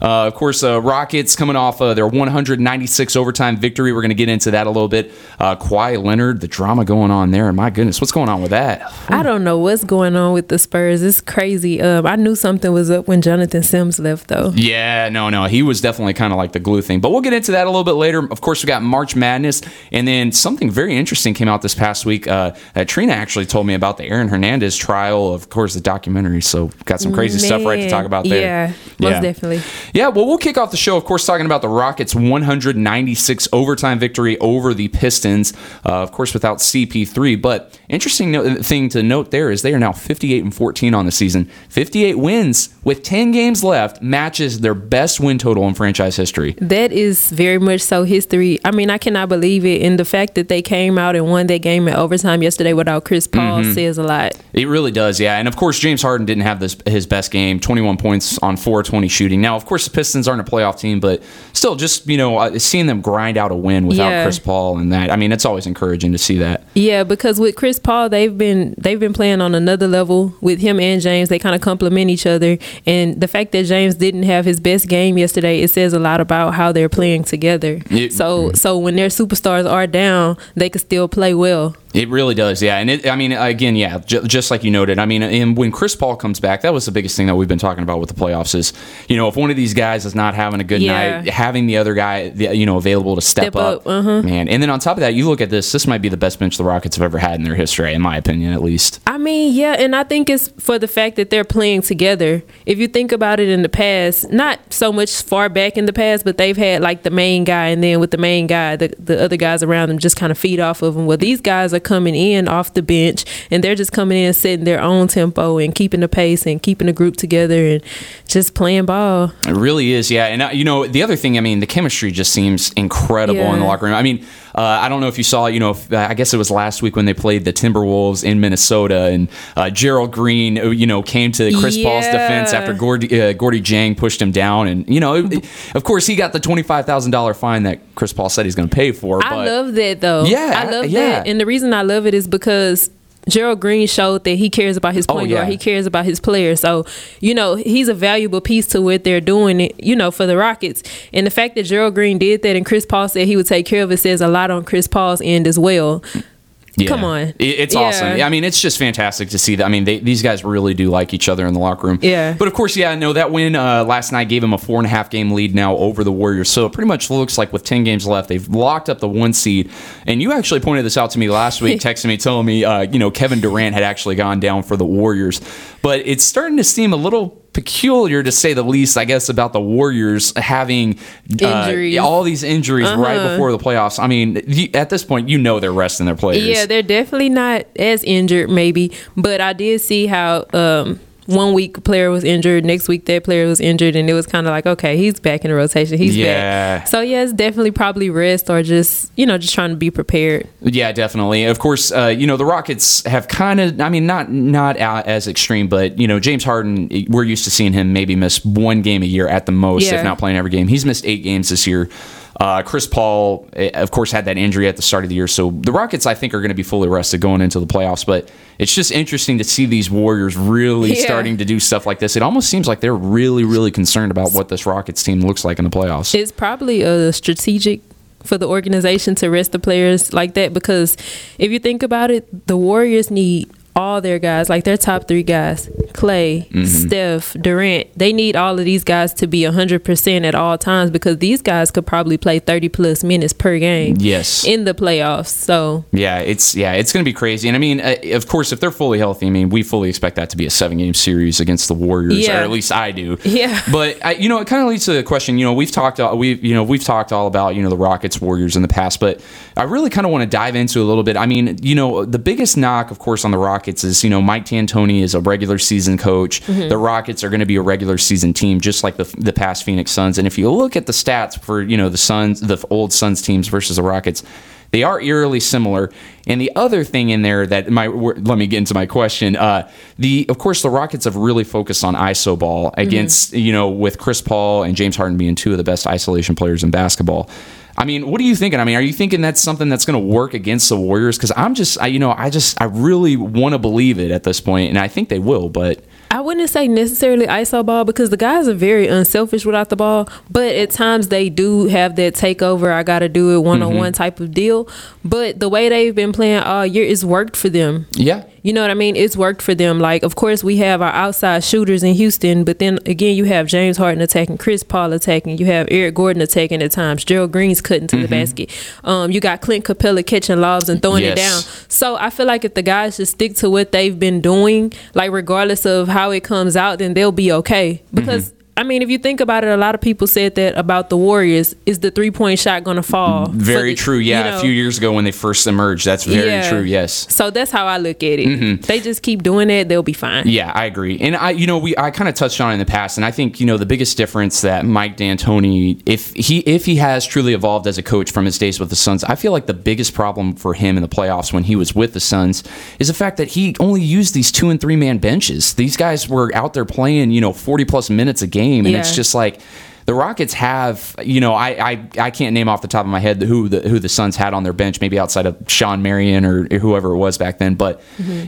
Uh, of course, uh, Rockets coming off uh, their 196 overtime victory. We're going to get into that a little bit. Uh, Kawhi Leonard, the drama going on there. My goodness, what's going on with that? I don't know what's going on with the Spurs. It's crazy. Um, I knew something was up when Jonathan Sims left, though. Yeah, no, no. He was definitely kind of like the glue thing. But we'll get into that a little bit later. Of course, we got March Madness. And then something very interesting came out this past week uh, that Trina actually told me about the Aaron Hernandez trial, of course, the documentary. So got some crazy stuff right to talk about there. Yeah, most definitely. Yeah, well, we'll kick off the show, of course, talking about the Rockets' 196 overtime victory over the Pistons, uh, of course, without CP3. But interesting no- thing to note there is they are now 58 and 14 on the season. 58 wins with 10 games left matches their best win total in franchise history. That is very much so history. I mean, I cannot believe it. And the fact that they came out and won that game in overtime yesterday without Chris Paul Mm-hmm. says a lot. It really does, yeah. And of course, James Harden didn't have this his best game, 21 points on 420 shooting. Now, of course, the Pistons aren't a playoff team, but still, just you know, uh, seeing them grind out a win without Yeah. Chris Paul and that, I mean, it's always encouraging to see that. Yeah, because with Chris Paul, they've been they've been playing on another level with him and James. They kind of complement each other, and the fact that James didn't have his best game yesterday, it says a lot about how they're playing together. It- so so when their superstars are down, they can still play well. It really does, yeah. And it, I mean, again, yeah, j- just like you noted. I mean, and when Chris Paul comes back, that was the biggest thing that we've been talking about with the playoffs is, you know, if one of these guys is not having a good Yeah. night, having the other guy, you know, available to step, Step up, uh-huh. man. And then on top of that, you look at this. This might be the best bench the Rockets have ever had in their history, in my opinion, at least. I mean, yeah, and I think it's for the fact that they're playing together. If you think about it in the past, not so much far back in the past, but they've had like the main guy, and then with the main guy, the, the other guys around them just kind of feed off of them. Well, these guys are coming in off the bench, and they're just coming in, setting their own tempo and keeping the pace and keeping the group together and just playing ball. It really is, yeah. And uh, you know, the other thing, I mean, the chemistry just seems incredible in the locker room. I mean, uh, I don't know if you saw, you know, if, uh, I guess it was last week when they played the Timberwolves in Minnesota, and uh, Gerald Green, uh, you know, came to Chris Paul's defense after Gordy, uh, Gorgui Dieng pushed him down, and you know, it- of course, he got the twenty five thousand dollar fine that Chris Paul said he's going to pay for. I love that though. Yeah, I love yeah. that. And the reason I love it is because Gerald Green showed that he cares about his Oh, point yeah. guard. He cares about his players. So, you know, he's a valuable piece to what they're doing, you know, for the Rockets. And the fact that Gerald Green did that and Chris Paul said he would take care of it says a lot on Chris Paul's end as well. Yeah. Come on. It- It's Yeah. awesome. I mean, it's just fantastic to see that. I mean, they, these guys really do like each other in the locker room. Yeah. But of course, yeah, no, that win uh, last night gave them a four and a half game lead now over the Warriors. So it pretty much looks like with 10 games left, they've locked up the one seed. And you actually pointed this out to me last week, texting me, telling me, uh, you know, Kevin Durant had actually gone down for the Warriors. But it's starting to seem a little peculiar to say the least, I guess, about the Warriors having uh, Injuries. Uh-huh. all these injuries right before the playoffs. I mean, you, at this point, you know they're resting their players. Yeah, they're definitely not as injured, maybe. But I did see how um, one week player was injured, next week that player was injured, and it was kind of like, okay, he's back in the rotation. He's Yeah. back. So yeah, it's definitely probably rest or just you know just trying to be prepared. Yeah, definitely. Of course, uh, you know the Rockets have kind of. I mean, not not as extreme, but you know James Harden. We're used to seeing him maybe miss one game a year at the most, Yeah. if not playing every game. He's missed eight games this year. Uh, Chris Paul, eh, of course, had that injury at the start of the year, so the Rockets, I think, are going to be fully rested going into the playoffs. But it's just interesting to see these Warriors really Yeah. starting to do stuff like this. It almost seems like they're really, really concerned about what this Rockets team looks like in the playoffs. It's probably a strategic for the organization to rest the players like that because if you think about it, the Warriors need all their guys, like their top three guys, Clay, Mm-hmm. Steph, Durant. They need all of these guys to be 100% at all times because these guys could probably play 30 plus minutes per game yes. in the playoffs. So, Yeah, it's yeah, it's going to be crazy. And I mean, uh, of course, if they're fully healthy, I mean, we fully expect that to be a seven-game series against the Warriors, Yeah. or at least I do. Yeah. But I, you know, it kind of leads to the question. You know, we've talked we you know we've talked all about you know the Rockets, Warriors in the past, but I really kind of want to dive into a little bit. I mean, you know, the biggest knock, of course, on the Rockets is you know Mike D'Antoni is a regular season coach. The Rockets are going to be a regular season team, just like the the past Phoenix Suns. And if you look at the stats for you know the Suns, the old Suns teams versus the Rockets. They are eerily similar. And the other thing in there that my let me get into my question. Uh, the of course the Rockets have really focused on iso ball against you know with Chris Paul and James Harden being two of the best isolation players in basketball. I mean, what are you thinking? I mean, are you thinking that's something that's going to work against the Warriors? Because I'm just, I, you know, I just, I really want to believe it at this point, and I think they will. But I wouldn't say necessarily iso ball because the guys are very unselfish without the ball, but at times they do have that takeover. I got to do it one on mm-hmm. one type of deal. But the way they've been playing all year, it's worked for them. Yeah. You know what I mean? It's worked for them. Like, of course, we have our outside shooters in Houston, but then again, you have James Harden attacking, Chris Paul attacking, you have Eric Gordon attacking at times, Gerald Green's cutting to the basket. Um, you got Clint Capela catching lobs and throwing it down. So I feel like if the guys just stick to what they've been doing, like regardless of how it comes out, then they'll be okay. Because I mean, if you think about it, a lot of people said that about the Warriors. Is the three point shot going to fall? Very the- true. Yeah, you know? a few years ago when they first emerged, that's very Yeah. true. Yes. So that's how I look at it. Mm-hmm. They just keep doing it, they'll be fine. Yeah, I agree. And I, you know, we I kind of touched on it in the past, and I think you know the biggest difference that Mike D'Antoni, if he if he has truly evolved as a coach from his days with the Suns, I feel like the biggest problem for him in the playoffs when he was with the Suns is the fact that he only used these two and three man benches. These guys were out there playing, you know, forty plus minutes a game, and it's just like. The Rockets have, you know, I, I I can't name off the top of my head who the who the Suns had on their bench, maybe outside of Shawn Marion or whoever it was back then. But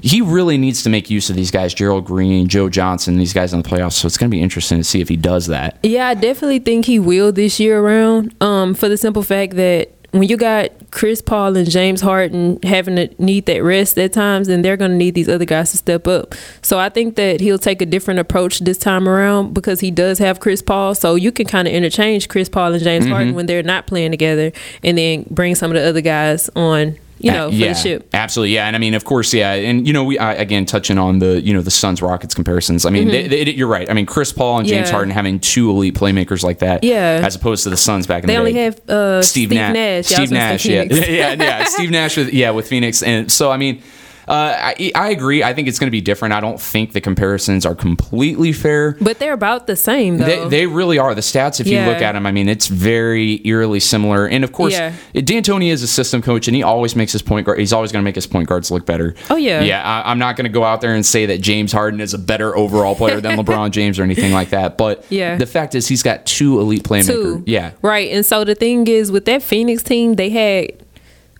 he really needs to make use of these guys, Gerald Green, Joe Johnson, these guys in the playoffs. So it's going to be interesting to see if he does that. Yeah, I definitely think he will this year around. Um, for the simple fact that when you got Chris Paul and James Harden having to need that rest at times, then they're going to need these other guys to step up. So I think that he'll take a different approach this time around because he does have Chris Paul. So you can kind of interchange Chris Paul and James Mm-hmm. Harden when they're not playing together, and then bring some of the other guys on. You know, for yeah, the ship. absolutely, yeah, and I mean, of course, yeah, and you know, we I, again touching on the you know the Suns Rockets comparisons. I mean, they, they, you're right. I mean, Chris Paul and James Mm-hmm. Yeah. Harden having two elite playmakers like that, Yeah. as opposed to the Suns back in They the day. They only have uh, Steve, Steve, Na- Nash. Yeah, Steve Nash, yeah, yeah, yeah. Steve Nash with yeah with Phoenix, and so I mean, uh, I, I agree. I think it's going to be different. I don't think the comparisons are completely fair. But they're about the same, though. They, they really are. The stats, if you look at them, I mean, it's very eerily similar. And of course, Yeah. D'Antoni is a system coach, and he always makes his point guard. He's always going to make his point guards look better. Oh, yeah. yeah. I, I'm not going to go out there and say that James Harden is a better overall player than LeBron James or anything like that. But Yeah. the fact is, he's got two elite playmakers. Two. Yeah, Right. And so the thing is, with that Phoenix team, they had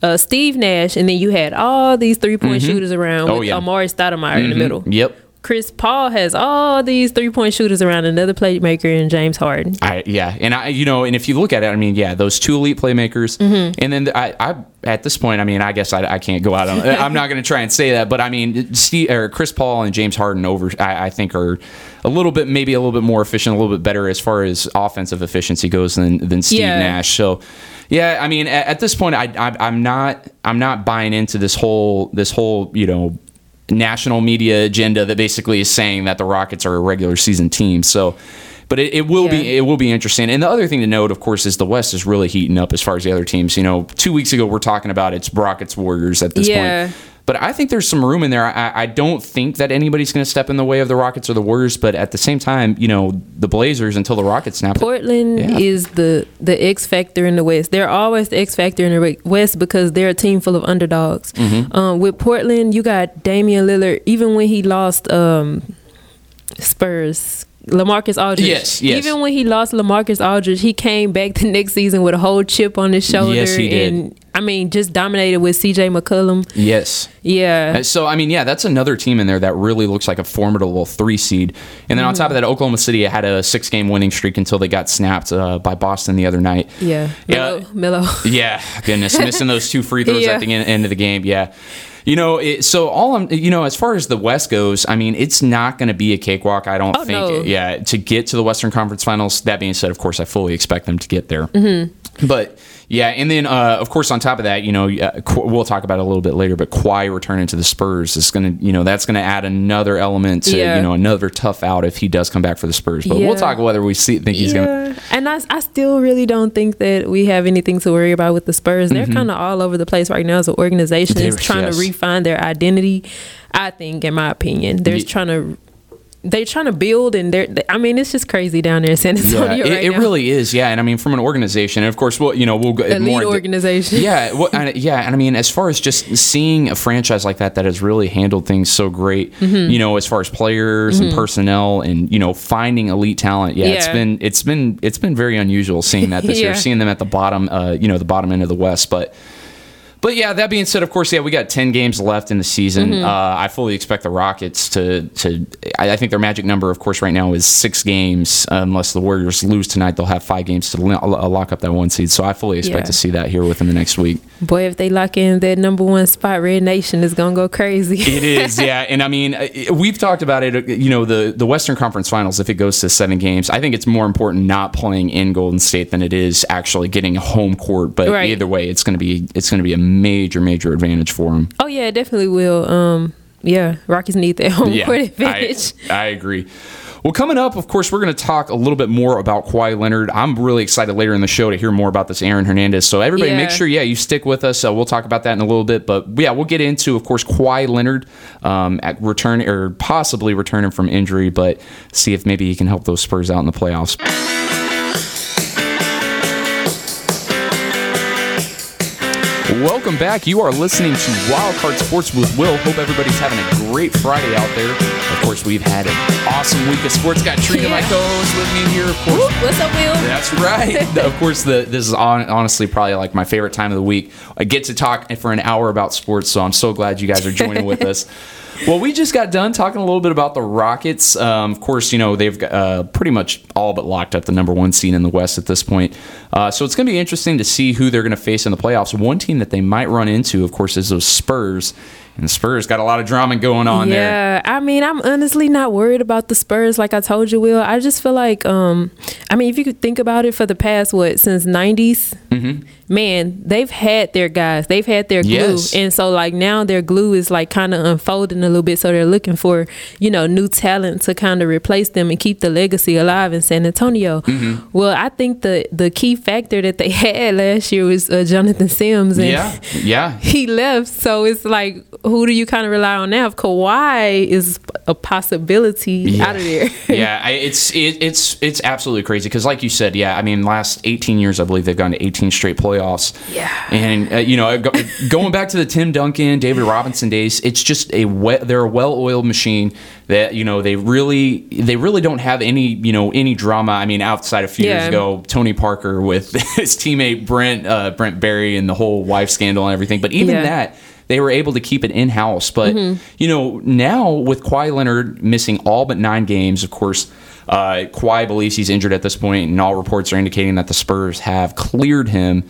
uh, Steve Nash, and then you had all these three point shooters around Oh, with yeah. Amar'e Stoudemire in the middle. Yep. Chris Paul has all these three point shooters around another playmaker in James Harden. I yeah, and I you know, and if you look at it, I mean, yeah, those two elite playmakers, Mm-hmm. and then I, I at this point, I mean, I guess I, I can't go out on. I'm not going to try and say that, but I mean, Steve or Chris Paul and James Harden over, I, I think are a little bit maybe a little bit more efficient, a little bit better as far as offensive efficiency goes than than Steve Yeah. Nash. So. Yeah, I mean, at, at this point, I, I I'm not I'm not buying into this whole this whole you know national media agenda that basically is saying that the Rockets are a regular season team. So, but it, it will be it will be interesting. And the other thing to note, of course, is the West is really heating up as far as the other teams. You know, two weeks ago we're talking about it's Rockets Warriors at this Yeah. point. But I think there's some room in there. I, I don't think that anybody's going to step in the way of the Rockets or the Warriors. But at the same time, you know, the Blazers until the Rockets snap. Portland Yeah. is the the X factor in the West. They're always the X factor in the West because they're a team full of underdogs. Mm-hmm. Um, with Portland, you got Damian Lillard. Even when he lost um, Spurs, Lamarcus Aldridge. Yes, yes. Even when he lost Lamarcus Aldridge, he came back the next season with a whole chip on his shoulder. Yes, he did. And I mean, just dominated with C.J. McCollum. Yes. Yeah. So I mean, yeah, that's another team in there that really looks like a formidable three seed. And then on top of that, Oklahoma City had a six game winning streak until they got snapped uh, by Boston the other night. Yeah. Yeah. Melo. Melo. Yeah, goodness, missing those two free throws Yeah. at the end of the game. Yeah. You know, it, so all I'm, you know, as far as the West goes, I mean, it's not going to be a cakewalk. I don't Oh, think. no. Yeah, to get to the Western Conference Finals. That being said, of course, I fully expect them to get there. Mm-hmm. But yeah, and then uh, of course on top of that, you know, we'll talk about it a little bit later. But Kawhi returning to the Spurs is going to, you know, that's going to add another element to, Yeah. you know, another tough out if he does come back for the Spurs. But Yeah. we'll talk whether we see think he's going to. And I, I still really don't think that we have anything to worry about with the Spurs. They're kind of all over the place right now as an organization. Mm-hmm. They're- trying yes. to refine their identity. I think, in my opinion, they're Ye- trying to they're trying to build, and they're. I mean, it's just crazy down there in San Antonio it, right it now. really is. Yeah, and I mean, from an organization, and of course, we'll you know we'll go elite more. organization. yeah, well, and, yeah, and I mean, as far as just seeing a franchise like that that has really handled things so great, Mm-hmm. you know, as far as players and personnel and you know finding elite talent, yeah, it's been it's been it's been very unusual seeing that this year, seeing them at the bottom, uh, you know, the bottom end of the West, but. But yeah, that being said, of course, yeah, we got ten games left in the season. Mm-hmm. Uh, I fully expect the Rockets to to. I, I think their magic number, of course, right now is six games. Uh, unless the Warriors lose tonight, they'll have five games to uh, lock up that one seed. So I fully expect Yeah. to see that here within the next week. Boy, if they lock in that number one spot, Red Nation is gonna go crazy. It is, yeah, and I mean, uh, we've talked about it. You know, the the Western Conference Finals. If it goes to seven games, I think it's more important not playing in Golden State than it is actually getting home court. But Right. either way, it's going to be it's going to be a major major advantage for them. oh yeah, it definitely will. Um, yeah, Rockets need that home court I, advantage. I agree. Well, coming up, of course, we're going to talk a little bit more about Kawhi Leonard. I'm really excited later in the show to hear more about this Aaron Hernandez. So everybody, Yeah. make sure, yeah, you stick with us. Uh, we'll talk about that in a little bit, but yeah, we'll get into, of course, Kawhi Leonard um, at return or possibly returning from injury, but see if maybe he can help those Spurs out in the playoffs. Welcome back. You are listening to Wildcard Sports with Will. Hope everybody's having a great Friday out there. Of course, we've had an awesome week of sports. Got Trina, my Yeah. co-host, with me here. Of course, Whoop, What's up, Will? that's right. of course, the this is on, honestly probably like my favorite time of the week. I get to talk for an hour about sports, so I'm so glad you guys are joining with us. Well, we just got done talking a little bit about the Rockets. Um, of course, you know they've uh, pretty much all but locked up the number one seed in the West at this point. Uh, so it's going to be interesting to see who they're going to face in the playoffs. One team that they might run into, of course, is those Spurs. And the Spurs got a lot of drama going on there. Yeah, I mean, I'm honestly not worried about the Spurs. Like I told you, Will. I just feel like, um, I mean, if you could think about it, for the past what since '90s, man, they've had their guys, they've had their glue, Yes. and so like now their glue is like kind of unfolding a little bit. So they're looking for you know new talent to kind of replace them and keep the legacy alive in San Antonio. Mm-hmm. Well, I think the the key factor that they had last year was uh, Jonathan Sims, and Yeah, yeah. he left. So it's like, who do you kind of rely on now? If Kawhi is a possibility out of there. yeah, I, it's it, it's it's absolutely crazy because, like you said, yeah, I mean, last 18 years, I believe they've gone to 18 straight playoffs. Yeah. and uh, you know, go, going back to the Tim Duncan, David Robinson days, it's just a we- they're a well-oiled machine that you know they really they really don't have any you know any drama. I mean, outside a few years ago, Tony Parker with his teammate Brent uh, Brent Barry and the whole wife scandal and everything, but even Yeah. that they were able to keep it in house. But you know, now with Kawhi Leonard missing all but nine games, of course, uh, Kawhi believes he's injured at this point, and all reports are indicating that the Spurs have cleared him.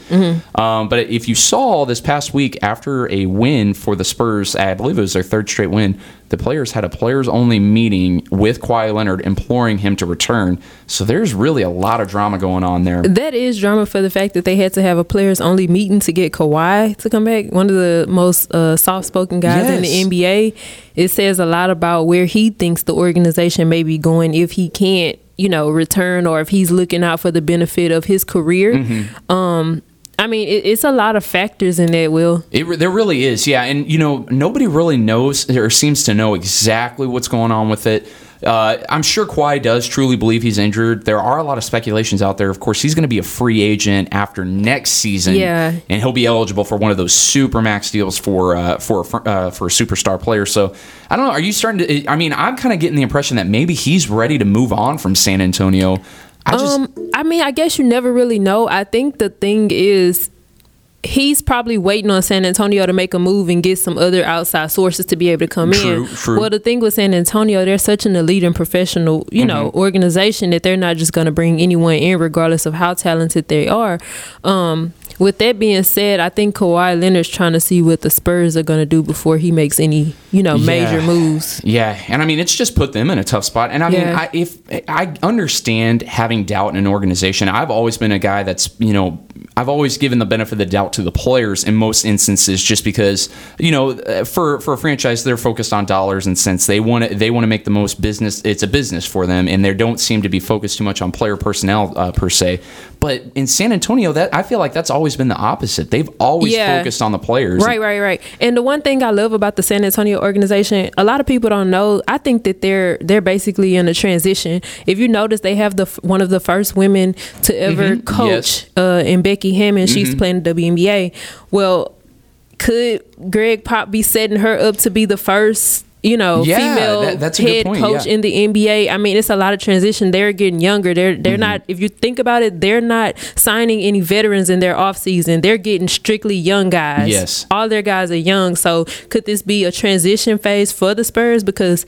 Um, but if you saw this past week after a win for the Spurs, I believe it was their third straight win. The players had a players only meeting with Kawhi Leonard imploring him to return. So there's really a lot of drama going on there. That is drama for the fact that they had to have a players only meeting to get Kawhi to come back. One of the most uh, soft spoken guys in the NBA. It says a lot about where he thinks the organization may be going if he can't, you know, return or if he's looking out for the benefit of his career. Mm-hmm. Um, I mean, it, it's a lot of factors in that. Will It, there really is, yeah. And you know, nobody really knows or seems to know exactly what's going on with it. Uh, I'm sure Kawhi does truly believe he's injured. There are a lot of speculations out there. Of course, he's going to be a free agent after next season, Yeah. and he'll be eligible for one of those super max deals for uh, for uh, for a superstar player. So I don't know. Are you starting to? I mean, I'm kind of getting the impression that maybe he's ready to move on from San Antonio. I just um, I mean, I guess you never really know. I think the thing is, he's probably waiting on San Antonio to make a move and get some other outside sources to be able to come True, in. true. Well, the thing with San Antonio, they're such an elite and professional, you know, Mm-hmm. organization that they're not just going to bring anyone in, regardless of how talented they are. Um, with that being said, I think Kawhi Leonard's trying to see what the Spurs are going to do before he makes any, you know, major Yeah. moves. Yeah, and I mean it's just put them in a tough spot. And I mean, I, if I understand having doubt in an organization, I've always been a guy that's you know I've always given the benefit of the doubt to the players in most instances, just because you know for for a franchise they're focused on dollars and cents. They want to they want to make the most business. It's a business for them, and they don't seem to be focused too much on player personnel uh, per se. But in San Antonio, that I feel like that's always been the opposite. They've always Yeah. focused on the players. Right, right, right. And the one thing I love about the San Antonio organization, a lot of people don't know. I think that they're they're basically in a transition. If you notice, they have the one of the first women to ever coach uh, in Becky Hammon. She's playing the WNBA. Well, could Gregg Pop be setting her up to be the first? You know, Yeah, female that- that's head point, coach yeah. in the NBA. I mean, it's a lot of transition. They're getting younger. They're they're Mm-hmm. not. If you think about it, they're not signing any veterans in their off season. They're getting strictly young guys. Yes. all their guys are young. So could this be a transition phase for the Spurs? Because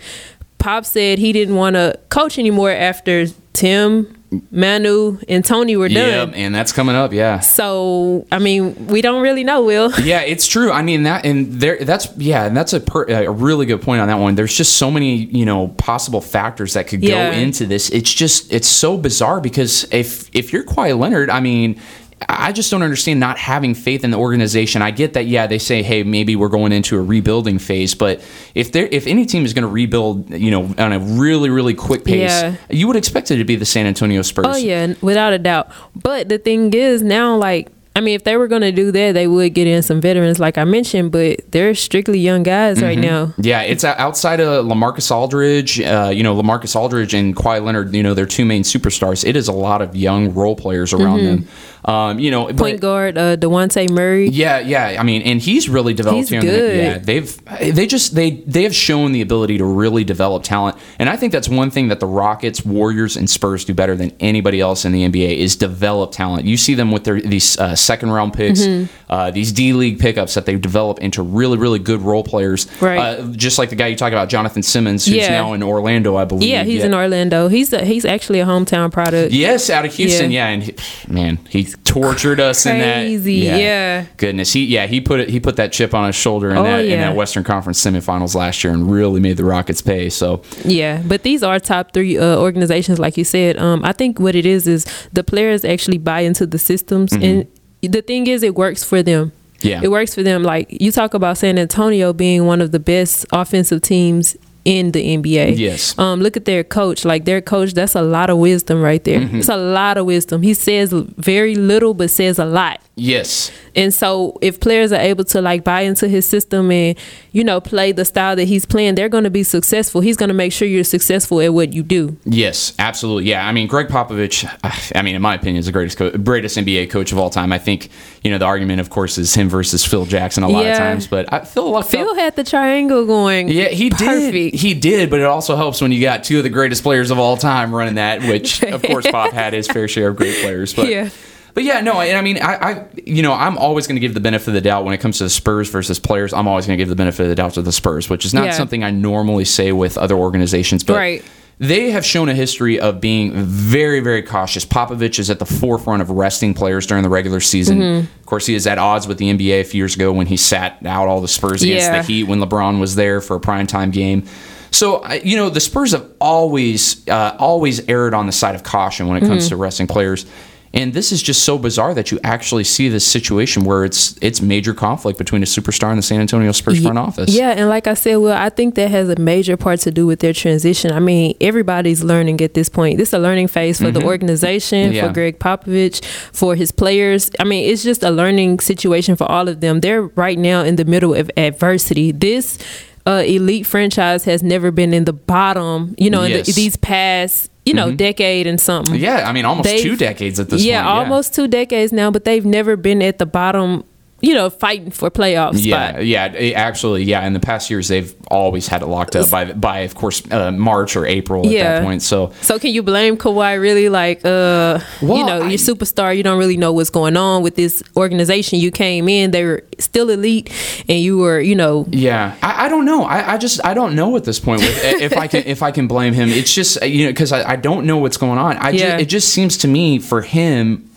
Pop said he didn't want to coach anymore after Tim, Manu, and Tony were Yeah, done. and that's coming up. Yeah. So I mean, we don't really know. Will Yeah, it's true. I mean that, and there. That's yeah, and that's a per, a really good point on that one. There's just so many you know possible factors that could Yeah. go into this. It's just it's so bizarre because if if you're Kawhi Leonard, I mean. I just don't understand not having faith in the organization. I get that, yeah, they say, hey, maybe we're going into a rebuilding phase, but if there, if any team is going to rebuild, you know, on a really, really quick pace, Yeah. you would expect it to be the San Antonio Spurs. Oh yeah, without a doubt. But the thing is now, like, I mean, if they were gonna do that, they would get in some veterans, like I mentioned. But they're strictly young guys right now. Yeah, it's outside of Lamarcus Aldridge. Uh, you know, Lamarcus Aldridge and Kawhi Leonard. You know, their two main superstars. It is a lot of young role players around them. Um, you know. Point guard, uh, Dejounte Murray. yeah, yeah. I mean, and he's really developed. He's here in the- good. yeah, they've they just they they have shown the ability to really develop talent, and I think that's one thing that the Rockets, Warriors, and Spurs do better than anybody else in the NBA is develop talent. You see them with their these uh, second round picks, Mm-hmm. uh, these D League pickups that they develop into really really good role players. Right. Uh, just like the guy you talk about, Jonathan Simmons, who's Yeah. now in Orlando, I believe. Yeah, he's in Orlando. He's a, he's actually a hometown product. Yes, out of Houston. Yeah, and he, man, he tortured us in that. Crazy, yeah. Goodness, he yeah he put it he put that chip on his shoulder in Oh, that in that Western Conference semifinals last year and really made the Rockets pay. So Yeah, but these are top three uh, organizations, like you said. Um, I think what it is is the players actually buy into the systems, and the thing is, it works for them. Mm-hmm. Yeah. it works for them. Like you talk about San Antonio being one of the best offensive teams in the NBA. Yes. Um, look at their coach. Like their coach, that's a lot of wisdom right there. Mm-hmm. It's a lot of wisdom. He says very little, but says a lot. Yes, And so if players are able to like buy into his system and, you know, play the style that he's playing, they're going to be successful. He's going to make sure you're successful at what you do. yes, absolutely. Yeah, I mean Gregg Popovich. I mean, in my opinion, is the greatest co- greatest NBA coach of all time. I think you know the argument, of course, is him versus Phil Jackson a lot of times, but I feel like Phil had the triangle going. Yeah, he perfect. did. He did, but it also helps when you got two of the greatest players of all time running that. Which, of course, Pop had his fair share of great players. But Yeah. But yeah, no, and I mean, I, I you know, I'm always going to give the benefit of the doubt when it comes to the Spurs versus players. I'm always going to give the benefit of the doubt to the Spurs, which is not Yeah. something I normally say with other organizations, but. Right. They have shown a history of being very, very cautious. Popovich is at the forefront of resting players during the regular season. Mm-hmm. Of course, he is at odds with the NBA a few years ago when he sat out all the Spurs against Yeah. the Heat when LeBron was there for a primetime game. So you know the Spurs have always uh, always erred on the side of caution when it comes Mm-hmm. to resting players, and this is just so bizarre that you actually see this situation where it's it's major conflict between a superstar and the San Antonio Spurs front office. Yeah, and like I said, well, I think that has a major part to do with their transition. I mean, everybody's learning at this point. This is a learning phase for the organization, Mm-hmm. Yeah. for Gregg Popovich, for his players. I mean, it's just a learning situation for all of them. They're right now in the middle of adversity. This uh, elite franchise has never been in the bottom, you know, in Yes. the, these past, you know, mm-hmm. decade and something. Yeah, I mean almost They've- two decades at this yeah, point. Yeah, almost two decades now, but they've never been at the bottom, you know, fighting for playoffs. Yeah, spot. yeah, it- actually, yeah. In the past years, they've always had it locked up by, by of course, uh, March or April at Yeah. that point. So So can you blame Kawhi really like uh Well, you know, I- your superstar, you don't really know what's going on with this organization. You came in, they were still elite and you were, you know, Yeah, I, I don't know. I, I just I don't know at this point with, if I can if I can blame him. It's just you know because I, I don't know what's going on. I Yeah. it just seems to me for him.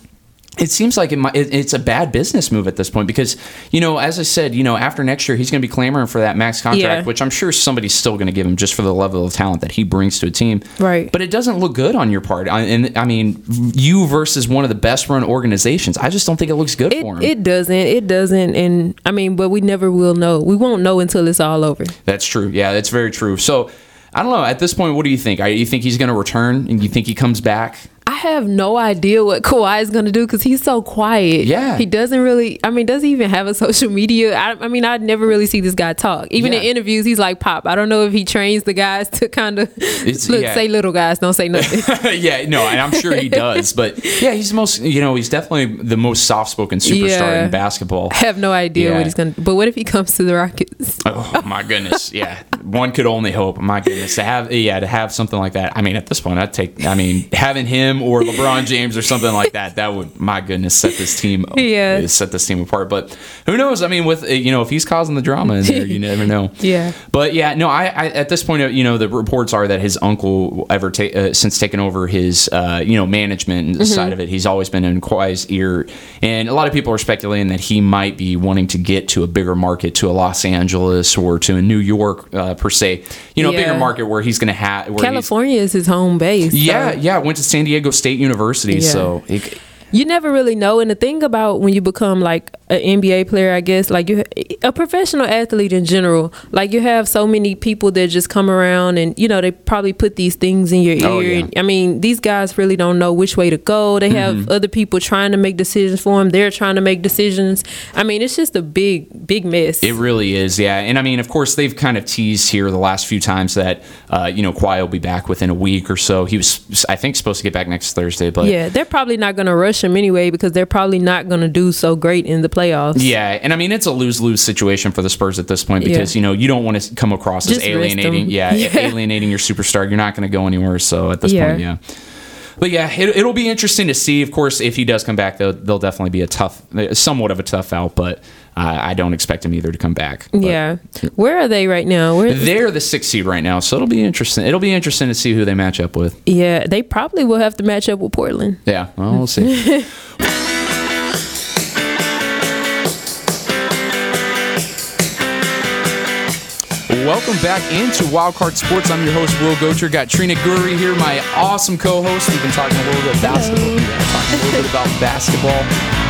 It seems like it might, it, it's a bad business move at this point because you know, as I said, you know, after next year he's going to be clamoring for that max contract, Yeah. which I'm sure somebody's still going to give him just for the level of talent that he brings to a team. Right. But it doesn't look good on your part, I, and I mean, you versus one of the best run organizations. I just don't think it looks good it, for him. it doesn't. It doesn't and I mean, but we never will know. We won't know until it's all over. That's true. Yeah, that's very true. So I don't know. At this point, what do you think? I- You think he's going to return, and you think he comes back? I have no idea what Kawhi is going to do because he's so quiet. Yeah. He doesn't really, I mean, does he even have a social media? I, I mean, I never really see this guy talk. Even in interviews, he's like Pop. I don't know if he trains the guys to kind of look, yeah. say little guys, don't say nothing. yeah, no, and I'm sure he does. But yeah, he's the most. You know, he's definitely the most soft-spoken superstar Yeah. in basketball. I have no idea Yeah. what he's going to But what if he comes to the Rockets? Oh my goodness! Yeah, one could only hope. My goodness, to have yeah, to have something like that. I mean, at this point, I'd take. I mean, having him or LeBron James or something like that, that would my goodness set this team. Yeah. set this team apart. But who knows? I mean, with you know, if he's causing the drama in there, you never know. Yeah. But yeah, no, I, I at this point, you know, the reports are that his uncle ever ta- uh, since taking over his uh, you know management Mm-hmm. side of it, he's always been in Kawhi's ear, and a lot of people are speculating that he might be wanting to get to a bigger market, to a Los Angeles or to a New York uh, per se, you know, a bigger market where he's going to have California is his home base. Yeah, so yeah, went to San Diego State University, Yeah. so it, You never really know. And the thing about when you become like an NBA player, I guess, like you, a professional athlete in general, like you have so many people that just come around and, you know, they probably put these things in your ear. Oh, yeah. And, I mean, these guys really don't know which way to go. They have Mm-hmm. other people trying to make decisions for them. They're trying to make decisions. I mean, it's just a big, big mess. It really is, yeah. And I mean, of course, they've kind of teased here the last few times that uh, you know Kawhi will be back within a week or so. He was, I think, supposed to get back next Thursday, but yeah, they're probably not going to rush him anyway because they're probably not going to do so great in the playoffs. Yeah, and I mean it's a lose lose situation for the Spurs at this point because Yeah. you know you don't want to come across Just as alienating. Yeah, Yeah. alienating your superstar. You're not going to go anywhere. So at this Yeah. point, yeah. But yeah, it, it'll be interesting to see. Of course, if he does come back, they'll, they'll definitely be a tough, somewhat of a tough out. But uh, I don't expect him either to come back. But Yeah. Where are they right now? Where, they're the sixth seed right now, so it'll be interesting. It'll be interesting to see who they match up with. Yeah, they probably will have to match up with Portland. Yeah, well, we'll see. Welcome back into Wildcard Sports. I'm your host, Will Gocher. Got Trina Guri here, my awesome co-host. We've been talking a little bit basketball. Yeah, talking a little bit about basketball.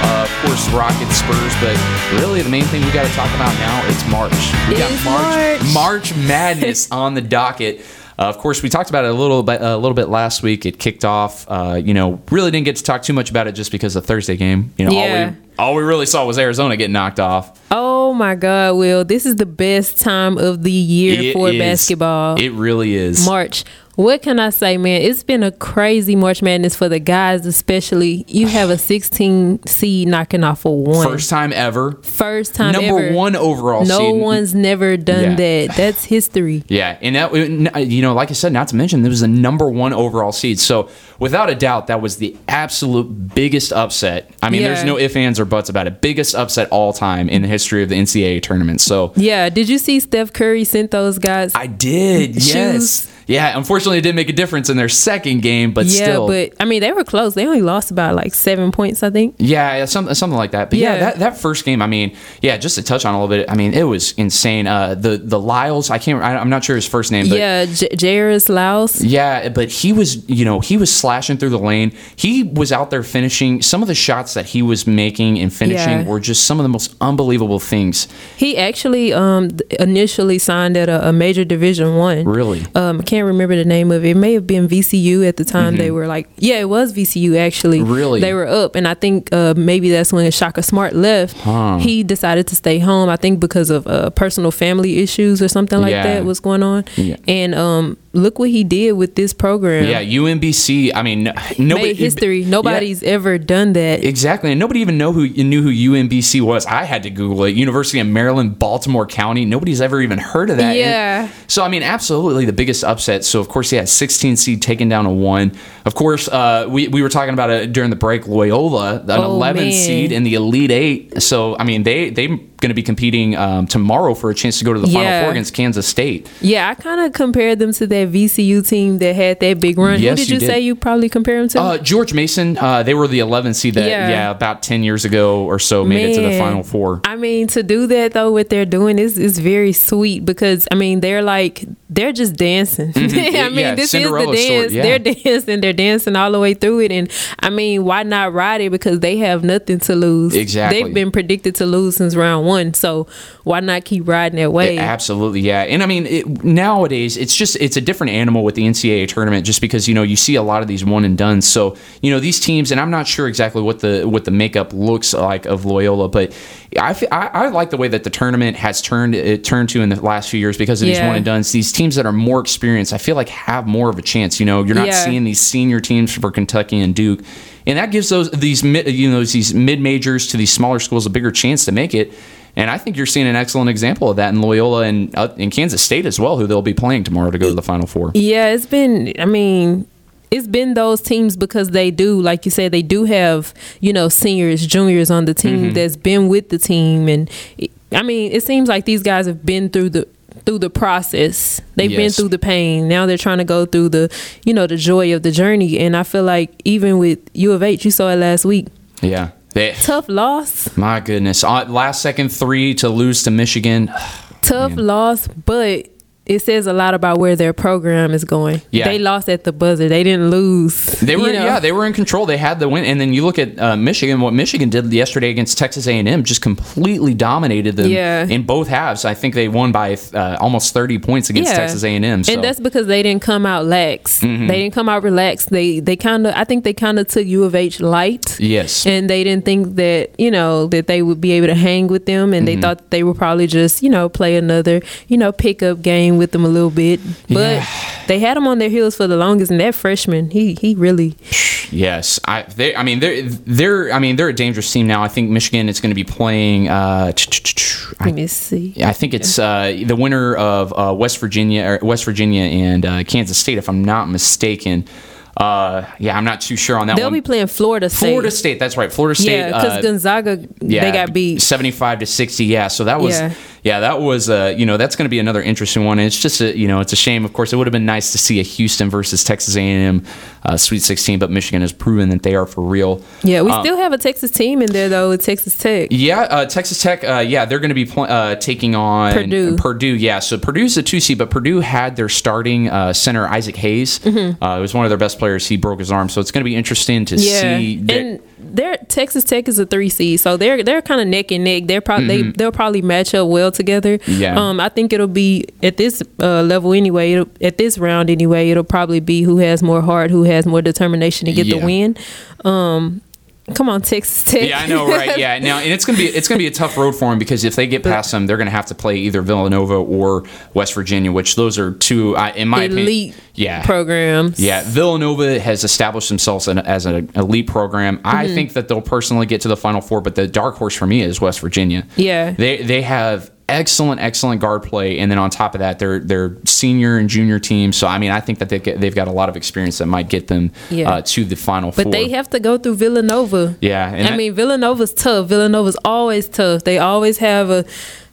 Uh, of course, Rockets, Spurs, but really the main thing we got to talk about now it's March. We got March, March. March Madness on the docket. Uh, of course, we talked about it a little bit a little bit last week. It kicked off. Uh, you know, really didn't get to talk too much about it just because of the Thursday game. You know, Yeah. all we all we really saw was Arizona get knocked off. Oh Oh my God, Will! This is the best time of the year It for is. basketball. It really is. March. What can I say, man? It's been a crazy March Madness for the guys, especially. You have a 16 seed knocking off a one. First time ever. First time ever. Number ever. one overall No seed. one's never done Yeah. that. That's history. Yeah, and that, uh, you know, like I said, not to mention there was the number one overall seed. So without a doubt, that was the absolute biggest upset. I mean, there's no ifs, ands, or buts about it. Biggest upset all time in the history of the NCAA tournament. So Yeah. Did you see Steph Curry sent those guys? I did, yes. Yeah, unfortunately, it didn't make a difference in their second game, but yeah, still. but I mean, they were close. They only lost about like seven points, I think. Yeah, yeah, something something like that. But yeah, Yeah. that, that first game, I mean, yeah, just to touch on a little bit, I mean, it was insane. Uh, the the Lyles, I can't, I, I'm not sure his first name, but yeah, J- Jairus Lyles. Yeah, but he was, you know, he was slashing through the lane. He was out there finishing. Some of the shots that he was making and finishing Yeah. were just some of the most unbelievable things. He actually um initially signed at a, a major Division One. Really? Um, I can't remember the name of it. It may have been VCU at the time. They were like, yeah, it was VCU actually. Mm-hmm. Really? They were up, and I think uh, maybe that's when Shaka Smart left. He decided to stay home. I think because of uh, personal family issues or something like Yeah. that was going on. Yeah. And um, look what he did with this program. Yeah, UMBC. I mean, nobody Made history. yeah, Nobody's ever done that. Exactly, and nobody even know who knew who UMBC was. I had to Google it. University of Maryland, Baltimore County. Nobody's ever even heard of that. Yeah. And so I mean, absolutely the biggest upset. So of course, yeah, 16 seed taken down a one. Of course, uh, we we were talking about it during the break. Loyola, an Oh, 11 man. seed in the Elite Eight. So I mean, they they going to be competing um, tomorrow for a chance to go to the Final Four against Kansas State. Yeah, I kind of compared them to that VCU team that had that big run. Yes, Who did you you, did. say you probably compare them to? Uh, George Mason, uh, they were the 11 seed that yeah. Yeah. about 10 years ago or so made it to the Final Four. I mean, to do that though, what they're doing is is very sweet because I mean they're like they're just dancing. I mean, Mm-hmm. Yeah, this Cinderella is the dance. yeah. They're dancing. They're dancing all the way through it, and I mean, why not ride it? Because they have nothing to lose. Exactly. They've been predicted to lose since round one, so why not keep riding that way? Absolutely, yeah. And I mean, it, nowadays it's just it's a different animal with the NCAA tournament, just because you know you see a lot of these one and done. So you know these teams, and I'm not sure exactly what the what the makeup looks like of Loyola, but I, I, I like the way that the tournament has turned it turned to in the last few years because of these one and dones. These teams that are more experienced, I feel like have more of a chance. You know, you're not Yeah. seeing these senior teams for Kentucky and Duke. And that gives those these you know these mid majors to these smaller schools a bigger chance to make it. And I think you're seeing an excellent example of that in Loyola and uh, in Kansas State as well, who they'll be playing tomorrow to go to the Final Four. Yeah, it's been. I mean, it's been those teams because they do, like you said, they do have you know seniors, juniors on the team Mm-hmm. that's been with the team, and I mean, it seems like these guys have been through the through the process. They've been through the pain. Now they're trying to go through the you know the joy of the journey. And I feel like even with U of H, you saw it last week. Yeah. They, Tough loss, my goodness. Last second three to lose to Michigan. tough Man. loss, but it says a lot about where their program is going. Yeah. They lost at the buzzer. They didn't lose. They were you know? yeah, they were in control. They had the win, and then you look at uh, Michigan. What Michigan did yesterday against Texas A and M just completely dominated them Yeah. in both halves. I think they won by uh, almost thirty points against Texas A and M. So. Mm-hmm. And that's because they didn't come out lax. They didn't come out relaxed. They they kind of I think they kind of took U of H light. yes, And they didn't think that you know that they would be able to hang with them, and Mm-hmm. they thought they would probably just you know play another you know pickup game with them a little bit. But Yeah. they had them on their heels for the longest, and that freshman he he really yes. I they, I mean they're they're I mean they're a dangerous team now. I think Michigan is going to be playing. Uh, let me see. I think it's uh, the winner of uh, West Virginia, or West Virginia and uh, Kansas State, if I'm not mistaken. Uh, yeah, I'm not too sure on that They'll one. be playing Florida State. Florida State, that's right. Florida State. yeah, because uh, Gonzaga they got beat. 75 to 60 yeah so that was Yeah. yeah, that was uh you know that's going to be another interesting one and it's just a, you know it's a shame of course it would have been nice to see a houston versus texas a&m uh, sweet 16 but michigan has proven that they are for real Yeah, we Um, still have a Texas team in there though with Texas Tech. yeah, uh, Texas Tech. Uh, yeah, they're going to be pl- uh, taking on Purdue. Purdue. Yeah, so Purdue's a two seed, but Purdue had their starting uh, center Isaac Haas. Mm-hmm. Uh, it was one of their best players. He broke his arm, so it's going to be interesting to Yeah, see. their- and their Texas Tech is a three seed, so they're they're kind of neck and neck. They're probably they, they'll probably match up well together. Mm-hmm. Yeah. um, I think it'll be at this uh, level anyway. It'll, at this round anyway, it'll probably be who has more heart, who has more determination to get Yeah. the win. Um, come on, Texas Tech. Yeah, I know, right? Yeah, now and it's gonna be it's gonna be a tough road for them because if they get past them, they're gonna have to play either Villanova or West Virginia, which those are two, I in my elite opinion, yeah, programs. yeah. Villanova has established themselves as an elite program. I Mm-hmm. think that they'll personally get to the Final Four, but the dark horse for me is West Virginia. Yeah. they they have excellent excellent guard play, and then on top of that, they're they're senior and junior teams. So I mean, I think that they get, they've got a lot of experience that might get them Yeah. uh, to the Final But Four. they have to go through Villanova. Yeah, and I that- mean Villanova's tough. Villanova's always tough. They always have a,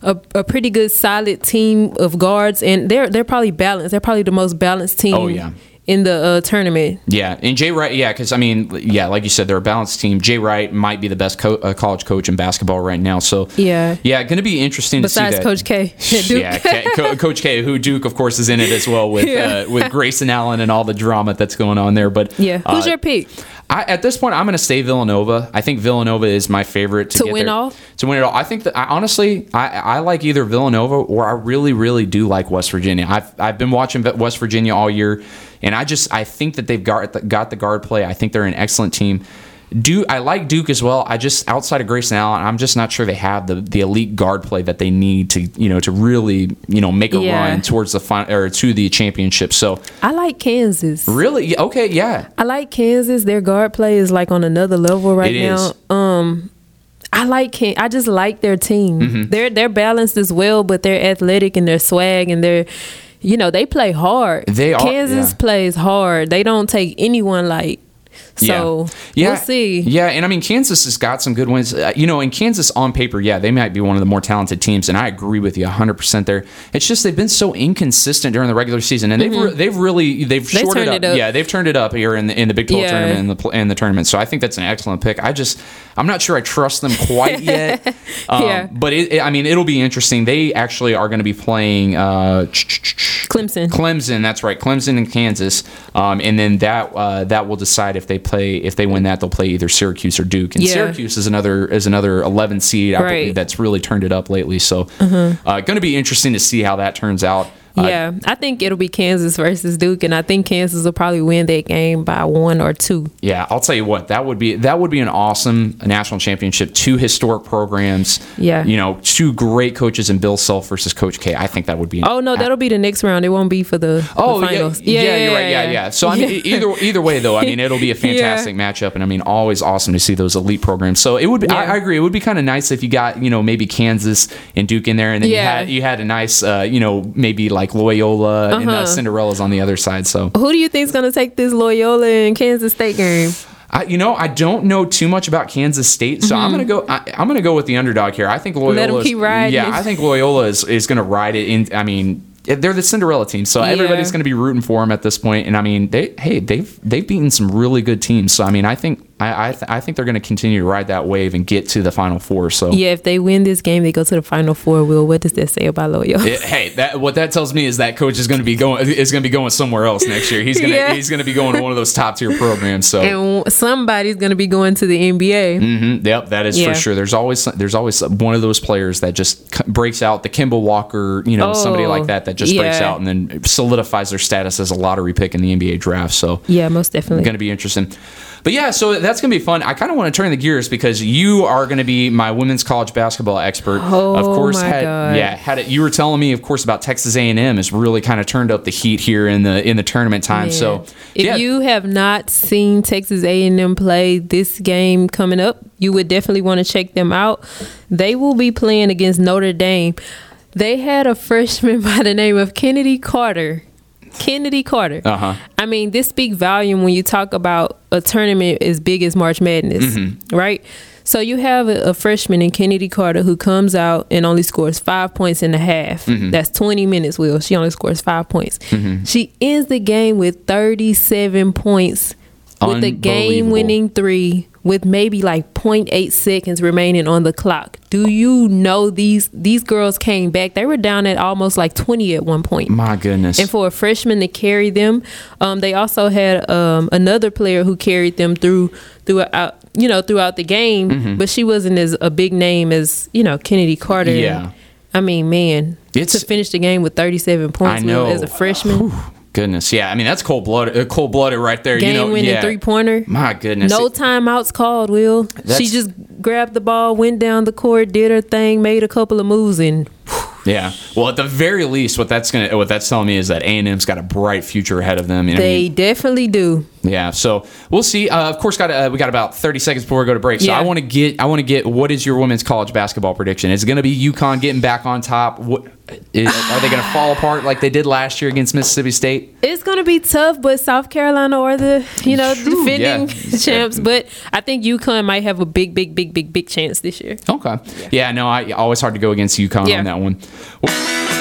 a a pretty good solid team of guards, and they're they're probably balanced. They're probably the most balanced team. Oh, yeah. In the uh, tournament. Yeah, and Jay Wright, yeah, because I mean, yeah, like you said, they're a balanced team. Jay Wright might be the best co- uh, college coach in basketball right now. So Yeah. yeah, going to be interesting Besides to see that. Coach K. Duke. Yeah, K, Co- Coach K, who Duke, of course, is in it as well with Yeah. uh, with Grayson Allen and all the drama that's going on there. But Yeah. Who's uh, your pick? I, at this point, I'm going to stay Villanova. I think Villanova is my favorite to, To get win there- all? To win it all, I think that I, honestly, I, I like either Villanova or I really, really do like West Virginia. I've I've been watching West Virginia all year, and I just I think that they've got the, got the guard play. I think they're an excellent team. Duke, I like Duke as well. I just outside of Grayson Allen, I'm just not sure they have the, the elite guard play that they need to you know to really you know make a Yeah. run towards the final or to the championship. So I like Kansas. really, okay, yeah, I like Kansas. Their guard play is like on another level right It now. is. Um, I like I just like their team. Mm-hmm. They're they're balanced as well, but they're athletic and they're swag and they're, you know, they play hard. They are- Kansas yeah. plays hard. They don't take anyone light. So yeah. we'll see. Yeah, and I mean Kansas has got some good wins. Uh, you know, in Kansas on paper, yeah, they might be one of the more talented teams, and I agree with you 100 percent there. It's just they've been so inconsistent during the regular season, and they've re- they've really they've Mm-hmm. They've shorted up. up. Yeah, they've turned it up here in the in the Big 12 Yeah. tournament and the and the tournament. So I think that's an excellent pick. I just I'm not sure I trust them quite yet. Um, Yeah. But it, it- I mean, it'll be interesting. They actually are going to be playing. Uh, Clemson. Clemson, that's right, Clemson and Kansas, um, and then that uh, that will decide if they play if they win that they'll play either Syracuse or Duke, and Yeah. Syracuse is another is another 11 seed I Right. believe that's really turned it up lately. So, Uh-huh. uh, going to be interesting to see how that turns out. Yeah, I think it'll be Kansas versus Duke, and I think Kansas will probably win that game by one or two. Yeah, I'll tell you what that would be. That would be an awesome national championship. Two historic programs. Yeah. you know, two great coaches in Bill Self versus Coach K. I think that would be. Oh no, that'll be the next round. It won't be for the, Oh the yeah, finals. yeah, you're right. Yeah, yeah. So I mean, either either way though, I mean, it'll be a fantastic matchup, and I mean, always awesome to see those elite programs. So it would be. I, Yeah. I agree. It would be kind of nice if you got you know maybe Kansas and Duke in there, and then you had you had a nice uh, you know maybe like Loyola and uh, Uh-huh. Cinderella's on the other side. So Who do you think's gonna take this Loyola and Kansas State game? I, you know, I don't know too much about Kansas State, so I'm gonna go. I, I'm gonna go with the underdog here. I think Loyola. Mm-hmm. Is- keep riding Yeah. I think Loyola is, is gonna ride it. In, I mean, they're the Cinderella team, so everybody's gonna be rooting for them at this point. And I mean, they hey, they've they've beaten some really good teams. So I mean, I think I I, th- I think they're gonna continue to ride that wave and get to the Final Four. So. Yeah, if they win this game, they go to the final four. Will, what does that say about Loyola? It- hey, that what that tells me is that coach is going to be going is going to be going somewhere else next year. He's gonna Yeah. he's going to be going to one of those top tier programs. So and somebody's gonna be going to the NBA. Mhm, Yep, that is Yeah. for sure. There's always there's always one of those players that just c- breaks out. The Kemba Walker, you know, somebody Oh, like that that just breaks out and then solidifies their status as a lottery pick in the NBA draft. So Yeah, most definitely. going to be interesting. But yeah, so that's going to be fun. I kind of want to turn the gears because you are going to be my women's college basketball expert. Oh, of course, my had, God. yeah, had it. You were telling me, of course, about Texas A&M has really kind of turned up the heat here in the in the tournament time. So if yeah, you have not seen Texas A&M play this game coming up, you would definitely want to check them out. They will be playing against Notre Dame. They had a freshman by the name of Kennedy Carter. Kennedy Carter. Uh-huh. I mean, this speak volume when you talk about a tournament as big as March Madness, Mm-hmm. right? So you have a, a freshman in Kennedy Carter who comes out and only scores five points and a half. Mm-hmm. That's 20 minutes, Will. She only scores five points. She ends the game with 37 points with a game winning three with maybe like 0.8 seconds remaining on the clock. Do you know these these girls came back? They were down at almost like 20 at one point. my goodness. And for a freshman to carry them, um, they also had um, another player who carried them through throughout you know throughout the game, Mm-hmm. but she wasn't as a big name as you know Kennedy Carter. Yeah. I mean, man, It's- to finish the game with 37 points. As a freshman, Goodness, yeah. I mean, that's cold blooded. Uh, cold blooded right there. game you know, winning yeah. three pointer. My goodness. No timeouts called, Will. She just grabbed the ball, went down the court, did her thing, made a couple of moves, and Yeah. Well, at the very least, what that's gonna what that's telling me is that A and M's got a bright future ahead of them. You know, I they mean, definitely do. yeah. So we'll see. Uh, of course, got uh, we got about thirty seconds before we go to break. So Yeah. I want to get I want to get what is your women's college basketball prediction? Is it going to be UConn getting back on top? What is, are they going to fall apart like they did last year against Mississippi State? It's gonna be tough, but South Carolina are the you know Phew, defending yeah. champs. But I think UConn might have a big, big, big, big, big chance this year. Okay. Yeah. no, I always hard to go against UConn Yeah. on that one.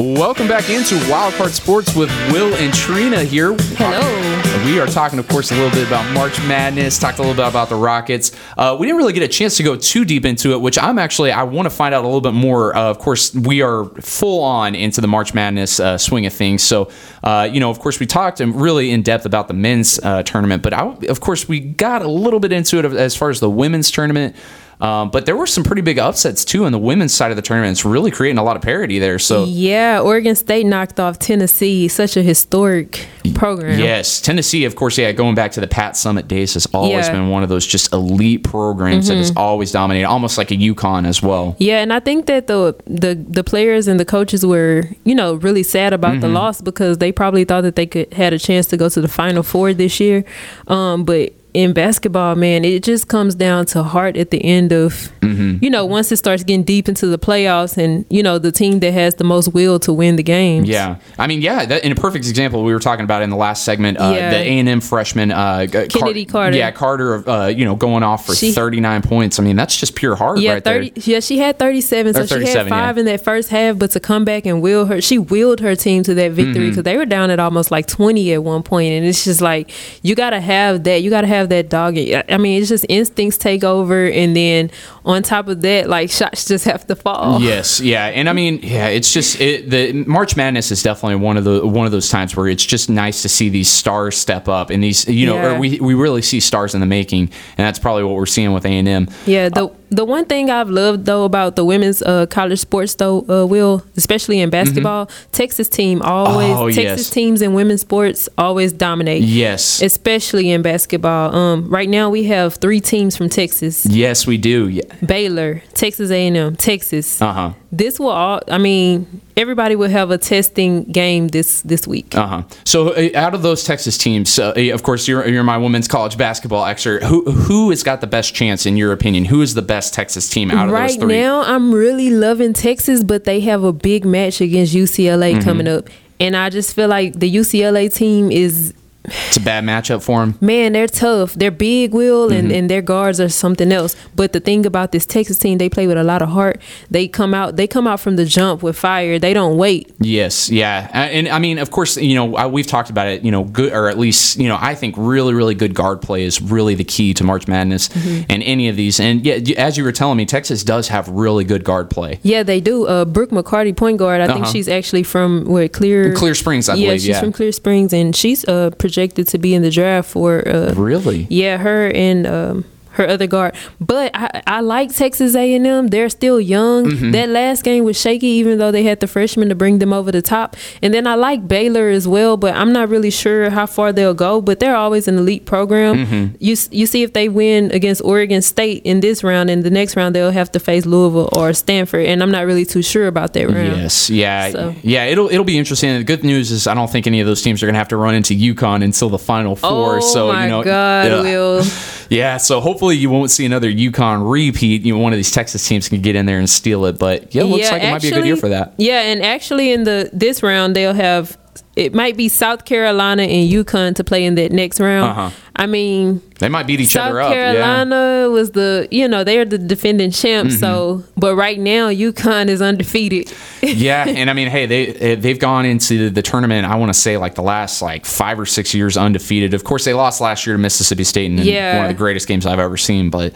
Welcome back into Wild Card Sports with Will and Trina here. Hello. We are talking, of course, a little bit about March Madness. Talked a little bit about the Rockets. Uh, we didn't really get a chance to go too deep into it, which I'm actually I want to find out a little bit more. Uh, of course, we are full on into the March Madness uh, swing of things. So, uh, you know, of course, we talked really in depth about the men's uh, tournament, but I, of course, we got a little bit into it as far as the women's tournament. Um, but there were some pretty big upsets too on the women's side of the tournament. It's really creating a lot of parity there. So Yeah, Oregon State knocked off Tennessee. Such a historic program. Yes, Tennessee, of course, yeah, going back to the Pat Summitt days has always Yeah. Mm-hmm. been one of those just elite programs that has always dominated, almost like a UConn as well. Yeah, and I think that the the the players and the coaches were, you know, really sad about Mm-hmm. the loss because they probably thought that they could had a chance to go to the final four this year. Um, but in basketball, man, it just comes down to heart at the end of Mm-hmm. you know, once it starts getting deep into the playoffs and, you know, the team that has the most will to win the game. Yeah, I mean, yeah, that, in a perfect example, we were talking about in the last segment, uh, Yeah. the A and M freshman, uh, Car- Kennedy Carter. yeah, Carter, uh, you know, going off for She- thirty nine points. I mean, that's just pure heart Yeah, right thirty. there. Yeah, she had thirty-seven. So Or she 37, had five yeah. in that first half, but to come back and will her, she willed her team to that victory Mm-hmm. because they were down at almost like twenty at one point, and it's just like you got to have that. You got to have that dog. I mean, it's just instincts take over, and then on top of that, like shots just have to fall. Yes, yeah, and I mean, yeah, it's just it, the March Madness is definitely one of the one of those times where it's just nice to see these stars step up, and these you know, Yeah. or we we really see stars in the making, and that's probably what we're seeing with A and M. Yeah, the uh, the one thing I've loved though about the women's uh, college sports though, uh, Will, especially in basketball, Texas team always Mm-hmm. Oh, Texas yes. teams in women's sports always dominate. Yes. Especially in basketball. Um, right now we have three teams from Texas: yes, we do. Yeah. Baylor, Texas A&M, Texas. Uh huh. This will all. I mean, everybody will have a testing game this this week. Uh huh. So, uh, out of those Texas teams, uh, uh, of course, you're you're my women's college basketball expert. Who who has got the best chance in your opinion? Who is the best Texas team out of right those three? now, I'm really loving Texas, but they have a big match against UCLA Mm-hmm. coming up, and I just feel like the UCLA team is It's a bad matchup for them. man, they're tough. They're big, Will, Mm-hmm. and, and their guards are something else. But the thing about this Texas team, they play with a lot of heart. They come out, they come out from the jump with fire. They don't wait. Yes, yeah, Uh, and I mean, of course, you know, I- we've talked about it. You know, good or at least, you know, I think really, really good guard play is really the key to March Madness Mm-hmm. and any of these. And yeah, as you were telling me, Texas does have really good guard play. Yeah, they do. Uh, Brooke McCarty, point guard. I think Uh-huh. she's actually from where Clear Clear Springs, I yeah, believe. she's Yeah, from Clear Springs, and she's uh, projected to be in the draft for uh, really. Yeah, her and um, her other guard. But I, I like Texas A and M. They're still young. Mm-hmm. That last game was shaky, even though they had the freshmen to bring them over the top. And then I like Baylor as well, but I'm not really sure how far they'll go. But they're always an elite program. Mm-hmm. You you see if they win against Oregon State in this round, and the next round they'll have to face Louisville or Stanford. And I'm not really too sure about that round. Yes, yeah, So- yeah. It'll it'll be interesting. The good news is I don't think any of those teams are going to have to run into UConn until the final four. Oh so my you know, God, yeah. Will. Yeah, so hopefully you won't see another UConn repeat. You know, one of these Texas teams can get in there and steal it. But yeah, it looks like it might be a good year for that. Yeah, and actually in the this round they'll have it might be South Carolina and UConn to play in that next round. Uh-huh. I mean, They might beat each South other up. Yeah. Carolina was the you know they're the defending champs. Mm-hmm. So, but right now UConn is undefeated. yeah, and I mean, hey, they eh, they've gone into the tournament. I want to say like the last like five or six years undefeated. Of course, they lost last year to Mississippi State in Yeah. one of the greatest games I've ever seen. But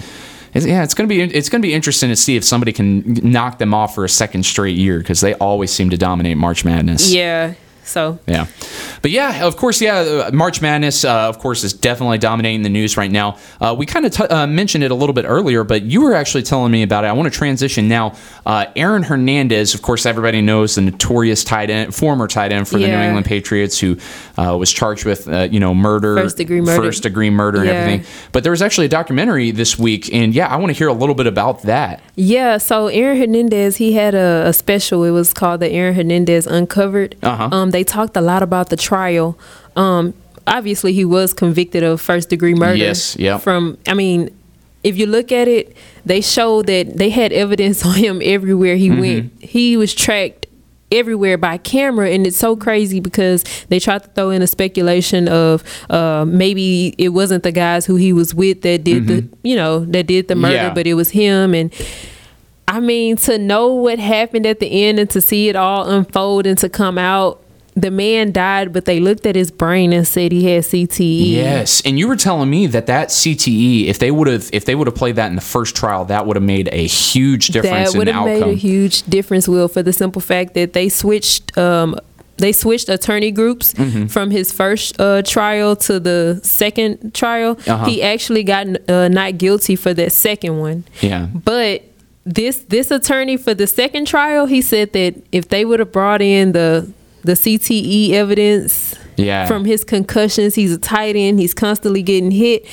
yeah, it's gonna be it's gonna be interesting to see if somebody can knock them off for a second straight year because they always seem to dominate March Madness. yeah. So Yeah. But yeah, of course, yeah, uh, March Madness, uh, of course, is definitely dominating the news right now. Uh, we kind of t- uh, mentioned it a little bit earlier, but you were actually telling me about it. I want to transition now. Uh, Aaron Hernandez, of course, everybody knows the notorious tight end, former tight end for the New England Patriots, who uh, was charged with, uh, you know, murder, First degree murder. first degree murder, and Yeah. everything. But there was actually a documentary this week, and yeah, I want to hear a little bit about that. Yeah, so Aaron Hernandez, he had a, a special. It was called the Aaron Hernandez Uncovered. Uh-huh. Um, they talked a lot about the trial. Um, obviously, he was convicted of first degree murder. Yes, yep. From, I mean, if you look at it, they showed that they had evidence on him everywhere Mm-hmm. he went. He was tracked everywhere by camera and it's so crazy because they tried to throw in a speculation of uh, maybe it wasn't the guys who he was with that did the you know that did the murder Mm-hmm. Yeah. but it was him and I mean, to know what happened at the end and to see it all unfold and to come out, the man died, but they looked at his brain and said he had CTE. Yes, and you were telling me that that CTE, if they would have, if they would have played that in the first trial, that would have made a huge difference that would have made a huge difference, Will, for the simple fact that they switched. Um, they switched attorney groups Mm-hmm. from his first uh, trial to the second trial. Uh-huh. He actually got uh, not guilty for that second one. yeah, But this this attorney for the second trial, he said that if they would have brought in the the CTE evidence Yeah. from his concussions, he's a tight end, he's constantly getting hit.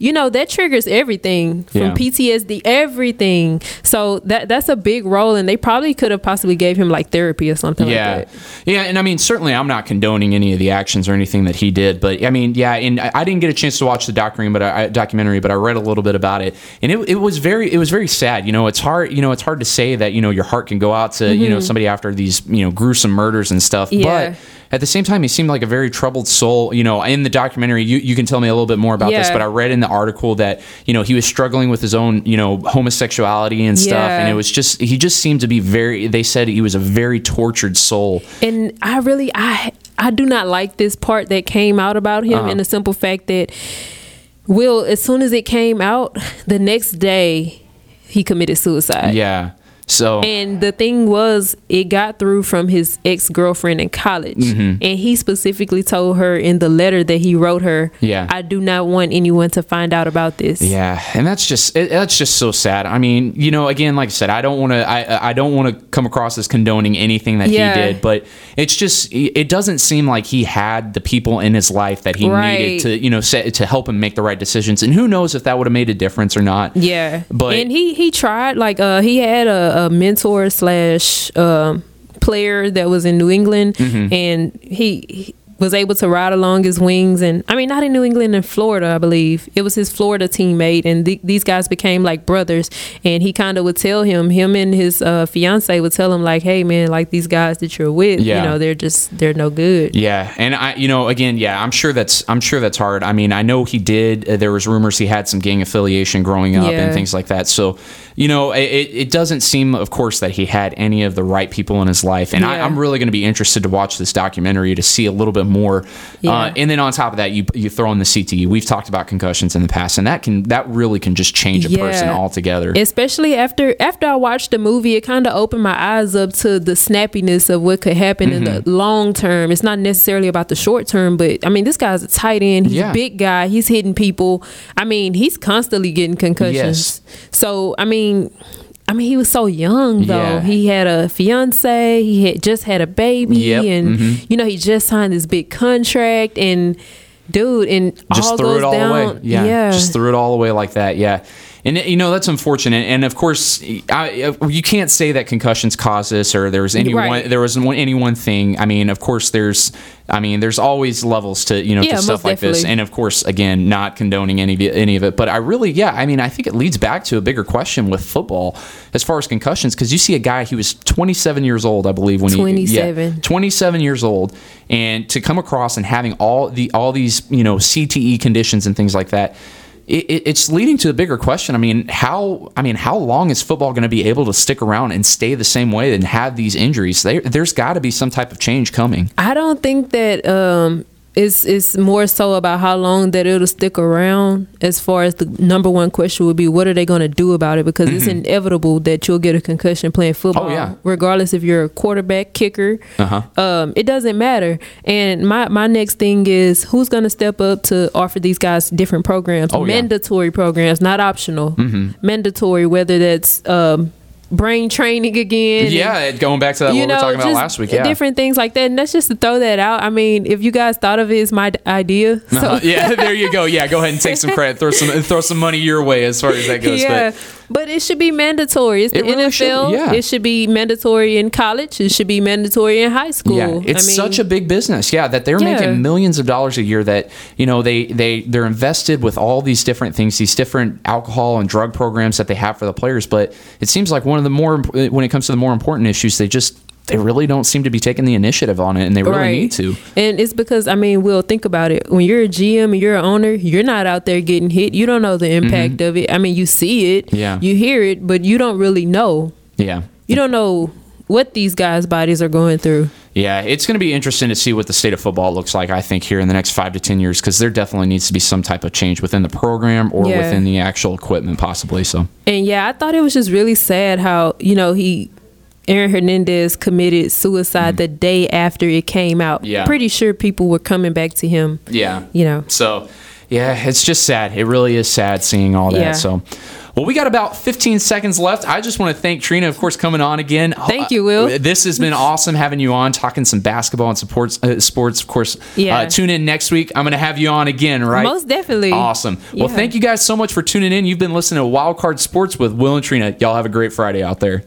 You know that triggers everything from Yeah. PTSD, everything. So that that's a big role, and they probably could have possibly gave him like therapy or something yeah, like that. yeah, and I mean, certainly, I'm not condoning any of the actions or anything that he did, but I mean, yeah, and I, I didn't get a chance to watch the documentary, but I, documentary, but I read a little bit about it, and it, it was very, it was very sad. You know, it's hard, you know, it's hard to say that you know your heart can go out to you know somebody after these you know gruesome murders and stuff, Mm-hmm. Yeah. but. At the same time, he seemed like a very troubled soul. You know, in the documentary, you, you can tell me a little bit more about this, but I read in the article that, you know, he was struggling with his own, you know, homosexuality and stuff. Yeah. And it was just, he just seemed to be very, they said he was a very tortured soul. And I really I I do not like this part that came out about him Uh-huh. in the simple fact that Will as soon as it came out, the next day he committed suicide. Yeah. So And the thing was, it got through from his ex girlfriend in college, Mm-hmm. and he specifically told her in the letter that he wrote her, Yeah. I do not want anyone to find out about this." Yeah, and that's just it, that's just so sad. I mean, you know, again, like I said, I don't want to I I don't want to come across as condoning anything that Yeah. he did, but it's just it doesn't seem like he had the people in his life that he Right. needed to you know set, to help him make the right decisions. And who knows if that would have made a difference or not. Yeah, But- and he he tried like uh he had a, a mentor slash um player that was in New England, Mm-hmm. and he was able to ride along his wings. And I mean, not in New England, in Florida, I believe it was his Florida teammate, and th- these guys became like brothers. And he kind of would tell him, him and his uh, fiance would tell him like, "Hey man, like these guys that you're with, Yeah. you know, they're just they're no good." Yeah, and I, you know, again, yeah, I'm sure that's I'm sure that's hard. I mean, I know he did. Uh, there was rumors he had some gang affiliation growing up Yeah. and things like that. So, you know, it, it doesn't seem, of course, that he had any of the right people in his life. And I, Yeah. I'm really going to be interested to watch this documentary to see a little bit more. Yeah. Uh, and then on top of that, you you throw in the CTE. We've talked about concussions in the past, and that can that really can just change a person altogether. especially after after I watched the movie, it kind of opened my eyes up to the snappiness of what could happen in Mm-hmm. the long term. It's not necessarily about the short term, but I mean, this guy's a tight end. He's Yeah. a big guy. He's hitting people. I mean, he's constantly getting concussions. Yes. So I mean. I mean, he was so young though. Yeah. He had a fiance. He had just had a baby, Yep. and Mhm. you know he just signed this big contract. And dude, and just all threw it all down. away. Yeah, just threw it all away like that. Yeah, and you know that's unfortunate. And of course, I, you can't say that concussions cause this, or there was any Right. one, there was any one thing. I mean, of course, there's, I mean, there's always levels to you know Yeah, to stuff like this. And of course, again, not condoning any of it, any of it. But I really, yeah, I mean, I think it leads back to a bigger question with football as far as concussions, because you see a guy he was 27 years old, I believe, when he 27. yeah, 27 years old and to come across and having all the all these you know CTE conditions and things like that it, it- it's leading to a bigger question. I mean, how I mean, how long is football going to be able to stick around and stay the same way and have these injuries? There, there's got to be some type of change coming. I don't think that um it's it's more so about how long that it'll stick around as far as the number one question would be what are they going to do about it because it's inevitable that you'll get a concussion playing football Mm-hmm. Oh, yeah. regardless if you're a quarterback kicker Uh-huh. um it doesn't matter and my my next thing is who's going to step up to offer these guys different programs Oh, yeah. mandatory programs not optional Mm-hmm. mandatory whether that's um brain training again and- Yeah, going back to that what we were talking about last week. Yeah, different things like that. And that's just to throw that out. I mean, if you guys thought of it as my d- idea, so Uh-huh. yeah, there you go. Yeah, go ahead and take some credit. Throw some throw some money your way as far as that goes. yeah. But But it should be mandatory. It's the It really should, NFL. yeah. It should be mandatory in college. It should be mandatory in high school. Yeah, it's I mean, such a big business. Yeah, that they're Yeah. making millions of dollars a year. That you know they they they're invested with all these different things, these different alcohol and drug programs that they have for the players. But it seems like one of the more when it comes to the more important issues, they just they really don't seem to be taking the initiative on it, and they really right. need to. And it's because I mean, we'll think about it. When you're a GM and you're an owner, you're not out there getting hit. You don't know the impact of it. I mean, you see it, Mm-hmm. Yeah. you hear it, but you don't really know. Yeah. You don't know what these guys' bodies are going through. Yeah, it's going to be interesting to see what the state of football looks like, I think, here in the next five to 10 years, because there definitely needs to be some type of change within the program or Yeah. within the actual equipment, possibly. So, And yeah, I thought it was just really sad how, you know, he Aaron Hernandez committed suicide mm-hmm. the day after it came out. Yeah. Pretty sure people were coming back to him, yeah. you know. So, yeah, it's just sad. It really is sad seeing all that. Yeah. So, well, we got about 15 seconds left. I just want to thank Trina, of course, coming on again. Thank you, Will. Uh, This has been awesome having you on, talking some basketball and sports. Uh, sports, of course. Yeah. Uh, tune in next week. I'm going to have you on again, right? Most definitely. Awesome. Well, Yeah. thank you guys so much for tuning in. You've been listening to Wild Card Sports with Will and Trina. Y'all have a great Friday out there.